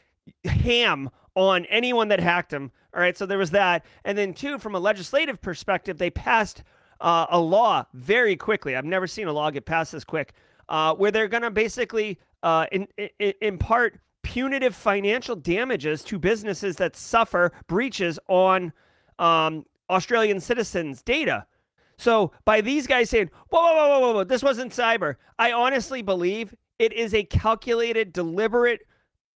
ham on anyone that hacked them. All right, so there was that, and then two, from a legislative perspective, they passed uh, a law very quickly. I've never seen a law get passed this quick, uh, where they're gonna basically uh, in, in, impart punitive financial damages to businesses that suffer breaches on um, Australian citizens' data. So by these guys saying, whoa, whoa, whoa, whoa, whoa, this wasn't cyber, I honestly believe it is a calculated, deliberate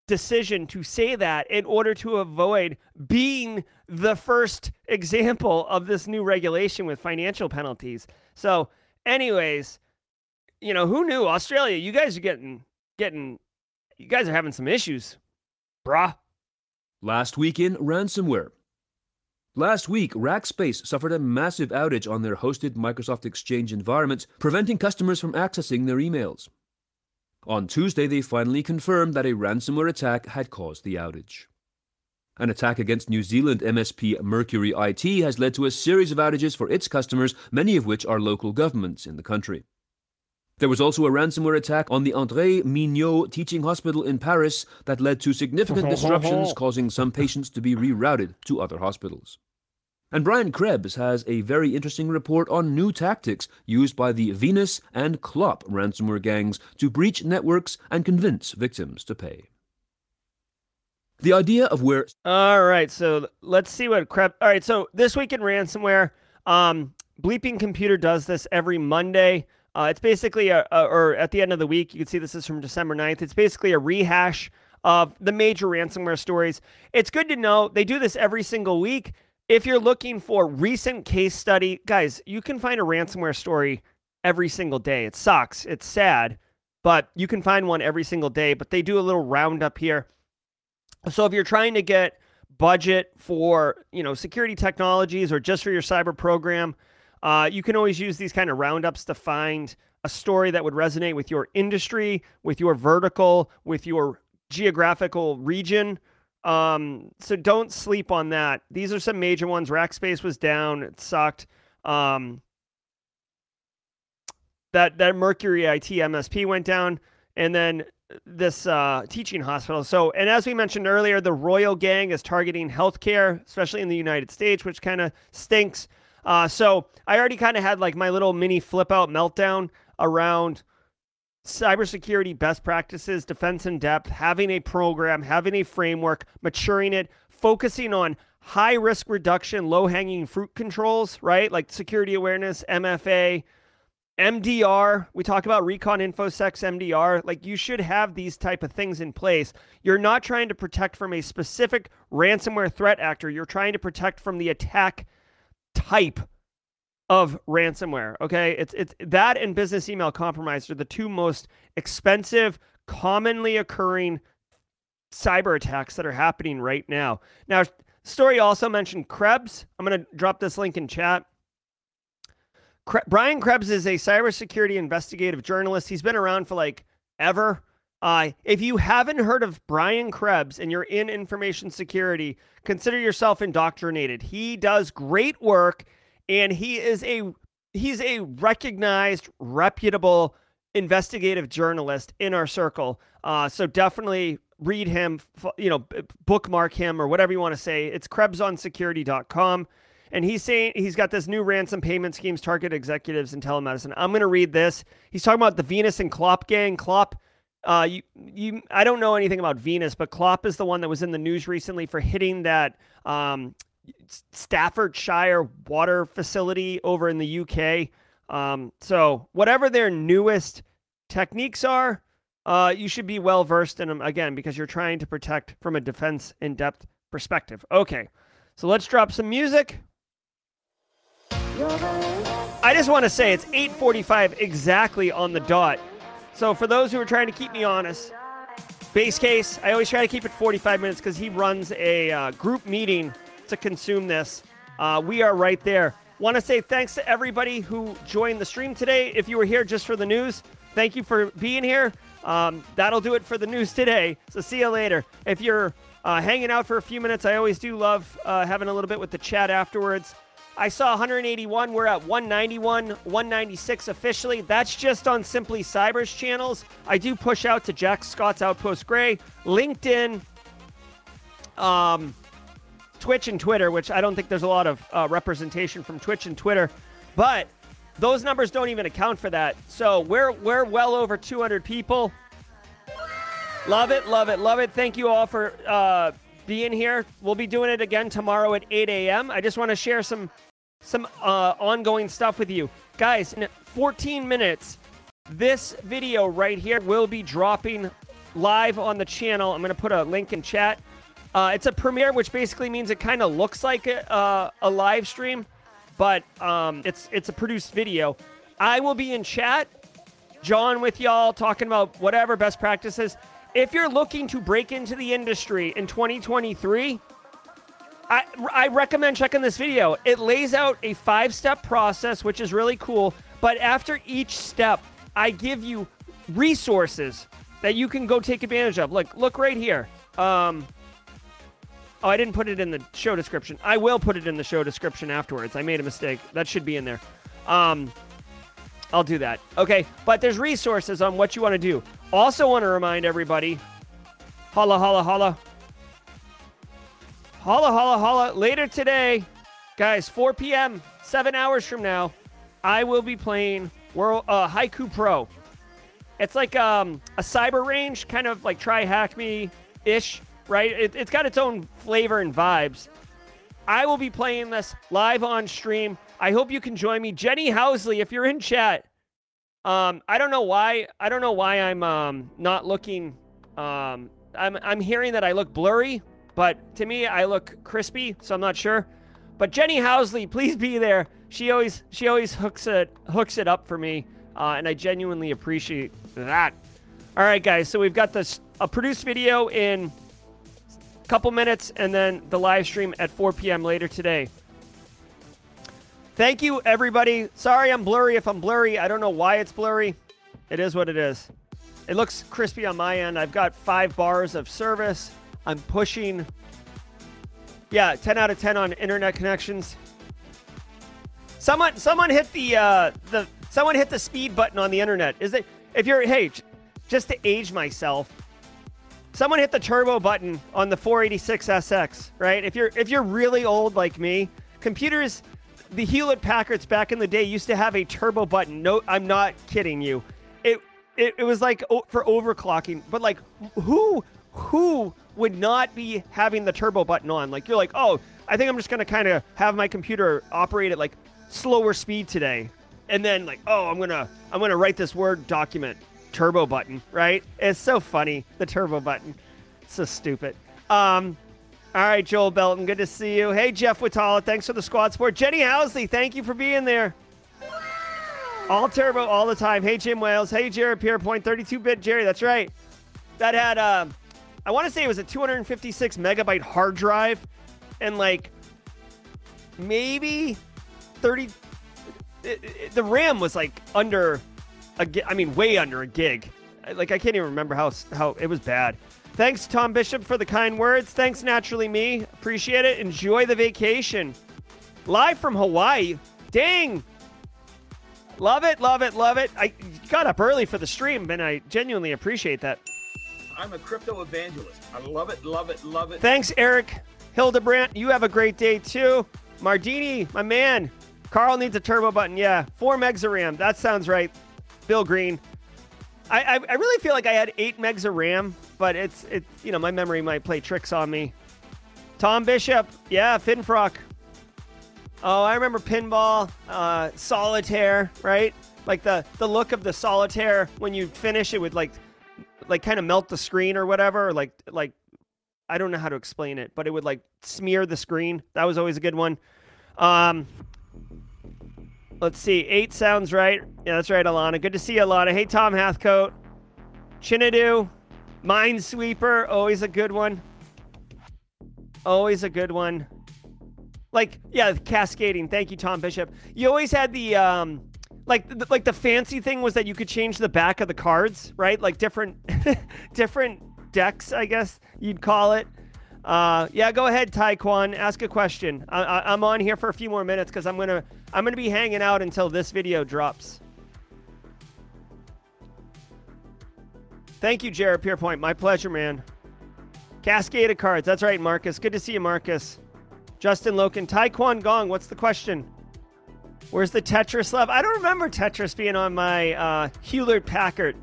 decision to say that in order to avoid being the first example of this new regulation with financial penalties. So, anyways, you know, who knew Australia? You guys are getting getting you guys are having some issues, brah. Last week in ransomware, Last week, Rackspace suffered a massive outage on their hosted Microsoft Exchange environments, preventing customers from accessing their emails. On Tuesday, they finally confirmed that a ransomware attack had caused the outage. An attack against New Zealand MSP Mercury IT has led to a series of outages for its customers, many of which are local governments in the country. There was also a ransomware attack on the André Mignot Teaching Hospital in Paris that led to significant disruptions, causing some patients to be rerouted to other hospitals. And Brian Krebs has a very interesting report on new tactics used by the Venus and Clop ransomware gangs to breach networks and convince victims to pay. The idea of where. All right, so let's see what Krebs. All right, so this week in ransomware, um, Bleeping Computer does this every Monday. Uh, it's basically a, a, or at the end of the week, you can see this is from December 9th. It's basically a rehash of the major ransomware stories. It's good to know they do this every single week if you're looking for recent case study, guys, you can find a ransomware story every single day. It sucks. It's sad, but you can find one every single day. But they do a little roundup here. So if you're trying to get budget for you know security technologies or just for your cyber program, uh, you can always use these kind of roundups to find a story that would resonate with your industry, with your vertical, with your geographical region. Um, so don't sleep on that. These are some major ones. Rackspace was down. It sucked. Um, that that Mercury IT MSP went down, and then this uh, teaching hospital. So, and as we mentioned earlier, the Royal Gang is targeting healthcare, especially in the United States, which kind of stinks. Uh, so, I already kind of had like my little mini flip out meltdown around cybersecurity best practices, defense in depth, having a program, having a framework, maturing it, focusing on high risk reduction, low hanging fruit controls, right? Like security awareness, MFA, MDR. We talk about Recon InfoSec MDR. Like you should have these type of things in place. You're not trying to protect from a specific ransomware threat actor. You're trying to protect from the attack type of ransomware. Okay, it's it's that and business email compromise are the two most expensive, commonly occurring cyber attacks that are happening right now. Now, story also mentioned Krebs. I'm going to drop this link in chat. Kre- Brian Krebs is a cybersecurity investigative journalist. He's been around for like ever. Uh, if you haven't heard of Brian Krebs and you're in information security, consider yourself indoctrinated. He does great work and he is a he's a recognized, reputable investigative journalist in our circle. Uh, so definitely read him, you know, bookmark him or whatever you want to say. It's krebsonsecurity.com. And he's saying he's got this new ransom payment schemes target executives in telemedicine. I'm going to read this. He's talking about the Venus and Clop gang. Clop, uh, you, you, I don't know anything about Venus, but Clop is the one that was in the news recently for hitting that um, Staffordshire water facility over in the UK. Um, so whatever their newest techniques are, uh, you should be well versed in them again because you're trying to protect from a defense in depth perspective. Okay, so let's drop some music. I just want to say it's 8:45 exactly on the dot. So for those who are trying to keep me honest, base case, I always try to keep it 45 minutes because he runs a uh, group meeting to consume this. Uh, we are right there. Want to say thanks to everybody who joined the stream today. If you were here just for the news, thank you for being here. Um, that'll do it for the news today. So see you later. If you're uh, hanging out for a few minutes, I always do love uh, having a little bit with the chat afterwards. I saw 181. We're at 191, 196 officially. That's just on Simply Cyber's channels. I do push out to Jax Scott's Outpost Gray, LinkedIn, um, Twitch and Twitter, which I don't think there's a lot of uh, representation from Twitch and Twitter, but those numbers don't even account for that. So we're we're well over 200 people. Love it, love it, love it. Thank you all for uh, being here. We'll be doing it again tomorrow at 8 a.m. I just want to share some some uh, ongoing stuff with you guys. In 14 minutes, this video right here will be dropping live on the channel. I'm going to put a link in chat. Uh, it's a premiere, which basically means it kind of looks like a, uh, a live stream, but um, it's it's a produced video. I will be in chat, John with y'all, talking about whatever best practices. If you're looking to break into the industry in 2023, I, I recommend checking this video. It lays out a five step process, which is really cool. But after each step, I give you resources that you can go take advantage of. Look, look right here. Um, Oh, I didn't put it in the show description. I will put it in the show description afterwards. I made a mistake. That should be in there. Um, I'll do that. Okay, but there's resources on what you want to do. Also, want to remind everybody holla, holla, holla. Holla, holla, holla. Later today, guys, 4 p.m., seven hours from now, I will be playing World uh, Haiku Pro. It's like um, a cyber range, kind of like TryHackMe ish right? It, it's got its own flavor and vibes. I will be playing this live on stream. I hope you can join me. Jenny Housley, if you're in chat, um, I don't know why. I don't know why I'm um, not looking. Um, I'm I'm hearing that I look blurry, but to me I look crispy, so I'm not sure. But Jenny Housley, please be there. She always she always hooks it hooks it up for me, uh, and I genuinely appreciate that. All right, guys. So we've got this a produced video in couple minutes, and then the live stream at 4 p.m. later today. Thank you, everybody. Sorry I'm blurry if I'm blurry. I don't know why it's blurry. It is what it is. It looks crispy on my end. I've got five bars of service. I'm pushing, yeah, 10 out of 10 on internet connections. Someone, someone hit the uh, the someone hit the speed button on the internet. Is it? If you're, hey, just to age myself, someone hit the turbo button on the 486SX, right? If you're if you're really old like me, computers the Hewlett Packards back in the day used to have a turbo button. No, I'm not kidding you. It it, it was like oh, for overclocking, but like who who would not be having the turbo button on? Like you're like, "Oh, I think I'm just to kind of have my computer operate at like slower speed today." And then like, "Oh, I'm to I'm to write this word document." Turbo button, right? It's so funny, the turbo button. so stupid. Um, all right, Joel Belton, good to see you. Hey, Jeff Watala, thanks for the squad support. Jenny Housley, thank you for being there. All turbo all the time. Hey, Jim Wales. Hey, Jared Pierpoint, 32-bit Jerry. That's right. That had, uh, I want to say it was a 256 megabyte hard drive, and like maybe 30. It, it, the RAM was like under a, I mean, way under a gig. like I can't even remember how how it was bad. Thanks, Tom Bishop, for the kind words. Thanks, naturally me. Appreciate it. Enjoy the vacation. Live from Hawaii. Dang. Love it, love it, love it. I got up early for the stream, and I genuinely appreciate that. I'm a crypto evangelist. I love it, love it, love it. Thanks, Eric Hildebrandt. You have a great day too. Mardini, my man. Carl needs a turbo button. Yeah, four megs of RAM. That sounds right. Bill Green. I, I, I really feel like I had eight megs of RAM, but it's it's you know my memory might play tricks on me. Tom Bishop, yeah, Finfrock. Oh, I remember pinball, uh, solitaire, right? Like the the look of the solitaire when you finish it would like like kind of melt the screen or whatever, or like like I don't know how to explain it, but it would like smear the screen. That was always a good one. Um, let's see, eight sounds right. Yeah, that's right, Alana. Good to see you, Alana. Hey, Tom Hathcote, Chinadu, Minesweeper, always a good one. Always a good one. Like, yeah, cascading. Thank you, Tom Bishop. You always had the um, like, the, like the fancy thing was that you could change the back of the cards, right? Like different, different decks, I guess you'd call it. Uh, yeah, go ahead, Taekwon. Ask a question. I, I'm on here for a few more minutes because I'm gonna I'm gonna be hanging out until this video drops. Thank you, Jared Pierpoint. My pleasure, man. Cascade of cards. That's right, Marcus. Good to see you, Marcus. Justin Loken. Taekwon Gong. What's the question? Where's the Tetris love? I don't remember Tetris being on my uh, Hewlett Packard.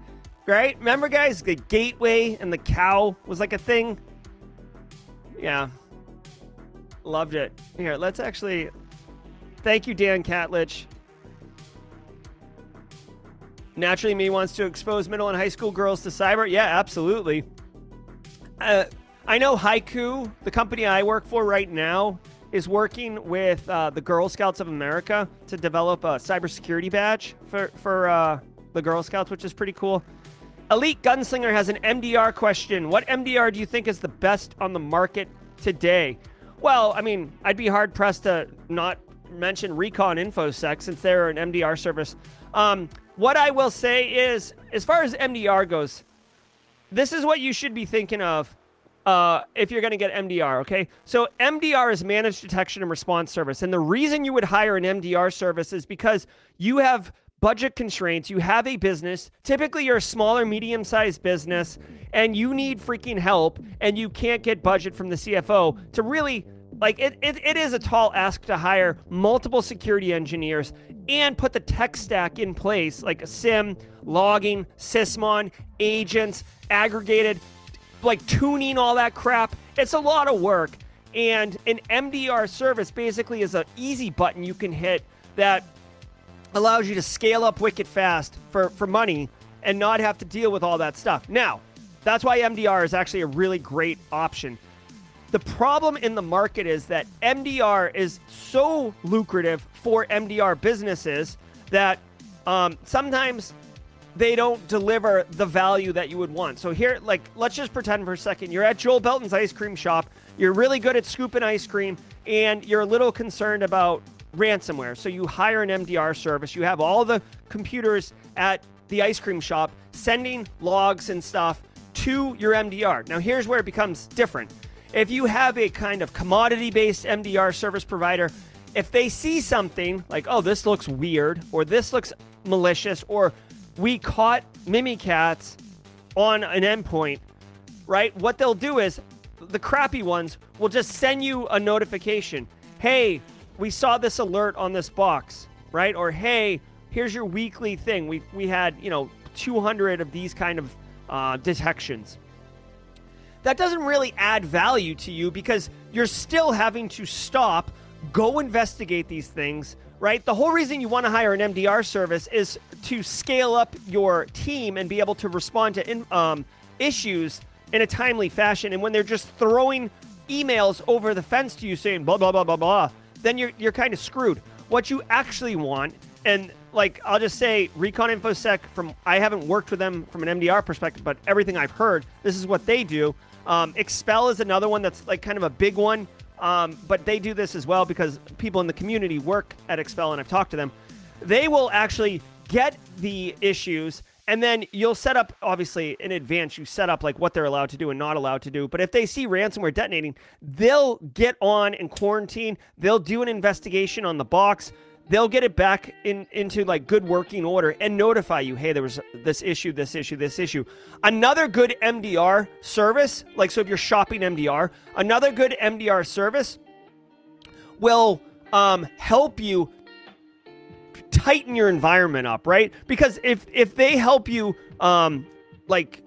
Right? Remember, guys, the gateway and the cow was like a thing. Yeah, loved it. Here, let's actually. Thank you, Dan Catlich. Naturally, me wants to expose middle and high school girls to cyber. Yeah, absolutely. Uh, I know Haiku, the company I work for right now, is working with uh, the Girl Scouts of America to develop a cybersecurity badge for for uh, the Girl Scouts, which is pretty cool. Elite Gunslinger has an MDR question. What MDR do you think is the best on the market today? Well, I mean, I'd be hard pressed to not mention Recon InfoSec since they're an MDR service. Um, what I will say is, as far as MDR goes, this is what you should be thinking of uh, if you're going to get MDR, okay? So MDR is Managed Detection and Response Service. And the reason you would hire an MDR service is because you have budget constraints, you have a business, typically you're a smaller, medium sized business, and you need freaking help, and you can't get budget from the CFO to really. Like it, it, it is a tall ask to hire multiple security engineers and put the tech stack in place, like a SIEM, logging, Sysmon, agents, aggregated, like tuning all that crap. It's a lot of work. And an MDR service basically is an easy button you can hit that allows you to scale up wicked fast for, for money and not have to deal with all that stuff. Now, that's why MDR is actually a really great option. The problem in the market is that MDR is so lucrative for MDR businesses that um, sometimes they don't deliver the value that you would want. So here, like, let's just pretend for a second you're at Joel Belton's ice cream shop. You're really good at scooping ice cream, and you're a little concerned about ransomware. So you hire an MDR service. You have all the computers at the ice cream shop sending logs and stuff to your MDR. Now, here's where it becomes different. If you have a kind of commodity based MDR service provider, if they see something like, oh, this looks weird, or this looks malicious, or we caught Mimikatz on an endpoint, right? What they'll do is the crappy ones will just send you a notification. Hey, we saw this alert on this box, right? Or hey, here's your weekly thing. We we had you know 200 of these kind of uh, detections. That doesn't really add value to you because you're still having to stop, go investigate these things, right? The whole reason you want to hire an MDR service is to scale up your team and be able to respond to in, um, issues in a timely fashion. And when they're just throwing emails over the fence to you saying blah blah blah blah blah, then you're you're kind of screwed. What you actually want, and like I'll just say, Recon InfoSec. From I haven't worked with them from an MDR perspective, but everything I've heard, this is what they do. Um, Expel is another one that's like kind of a big one, um, but they do this as well because people in the community work at Expel, and I've talked to them. They will actually get the issues And then you'll set up, obviously, in advance, you set up like what they're allowed to do and not allowed to do. But if they see ransomware detonating, they'll get on and quarantine. They'll do an investigation on the box. They'll get it back in into like good working order and notify you, hey, there was this issue, this issue, this issue. Another good MDR service, like so if you're shopping MDR, another good MDR service will um, help you tighten your environment up, right? Because if if they help you um like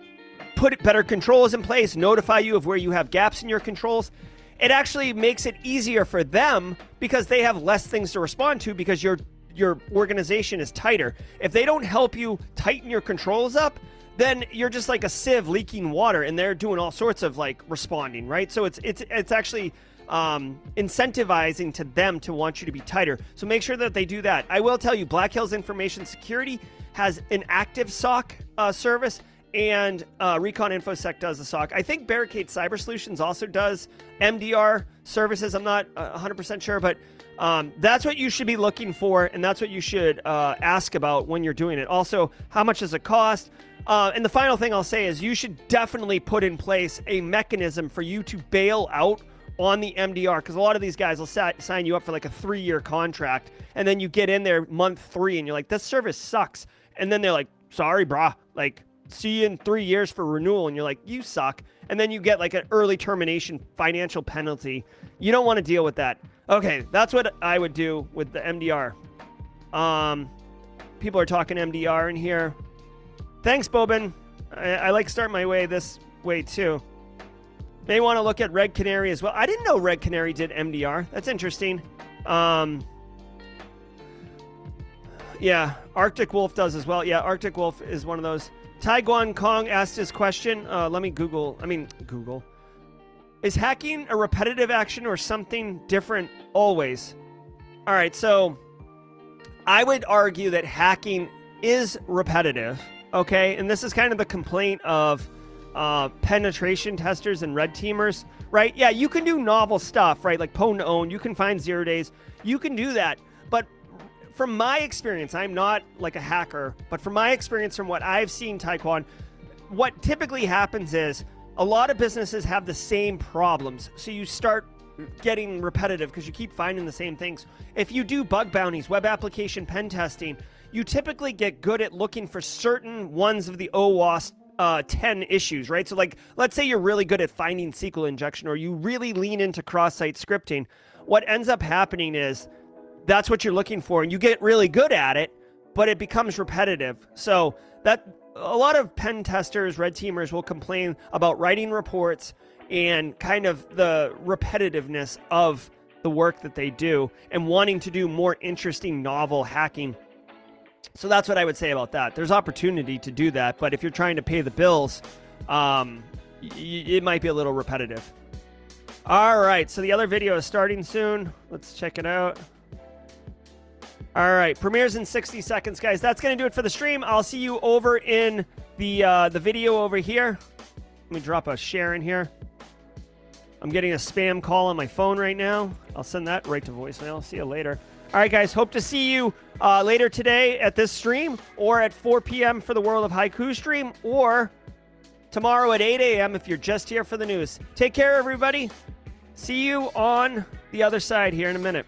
put better controls in place, notify you of where you have gaps in your controls, it actually makes it easier for them because they have less things to respond to because your your organization is tighter. If they don't help you tighten your controls up, then you're just like a sieve leaking water and they're doing all sorts of like responding, right? So it's it's it's actually um, incentivizing to them to want you to be tighter. So make sure that they do that. I will tell you, Black Hills Information Security has an active SOC uh, service, and uh, Recon InfoSec does the SOC. I think Barricade Cyber Solutions also does MDR services. I'm not uh, 100% sure, but um, that's what you should be looking for, and that's what you should uh, ask about when you're doing it. Also, how much does it cost? Uh, and the final thing I'll say is you should definitely put in place a mechanism for you to bail out on the MDR because a lot of these guys will sign you up for like a three year contract and then you get in there month three and you're like, this service sucks. And then they're like, sorry, brah. Like, see you in three years for renewal. And you're like, you suck. And then you get like an early termination financial penalty. You don't want to deal with that. Okay, that's what I would do with the MDR. Um, people are talking MDR in here. Thanks, Bobin. I, I like starting my way this way too. May want to look at Red Canary as well. I didn't know Red Canary did MDR. That's interesting. Um, yeah, Arctic Wolf does as well. Yeah, Arctic Wolf is one of those. Taekwon Gong asked his question. Uh, let me Google. I mean, Google. Is hacking a repetitive action or something different always? All right, so I would argue that hacking is repetitive. Okay, and this is kind of the complaint of uh, penetration testers and red teamers, right? Yeah, you can do novel stuff, right? Like pwn own, you can find zero days, you can do that. But from my experience, I'm not like a hacker, but from my experience, from what I've seen, Taekwon, what typically happens is a lot of businesses have the same problems. So you start getting repetitive because you keep finding the same things. If you do bug bounties, web application pen testing, you typically get good at looking for certain ones of the OWASP uh, 10 issues, right? So, like, let's say you're really good at finding SQL injection or you really lean into cross site scripting. What ends up happening is that's what you're looking for, and you get really good at it, but it becomes repetitive. So, that a lot of pen testers, red teamers will complain about writing reports and kind of the repetitiveness of the work that they do and wanting to do more interesting, novel hacking so that's what I would say about that. There's opportunity to do that, but if you're trying to pay the bills, um, y- it might be a little repetitive. All right, so the other video is starting soon. Let's check it out. All right, premieres in 60 seconds, guys. That's gonna do it for the stream. I'll see you over in the uh, the video over here. Let me drop a share in here. I'm getting a spam call on my phone right now. I'll send that right to voicemail. See you later. All right, guys. Hope to see you uh, later today at this stream or at 4 p.m. for the World of Haiku stream or tomorrow at 8 a.m. if you're just here for the news. Take care, everybody. See you on the other side here in a minute.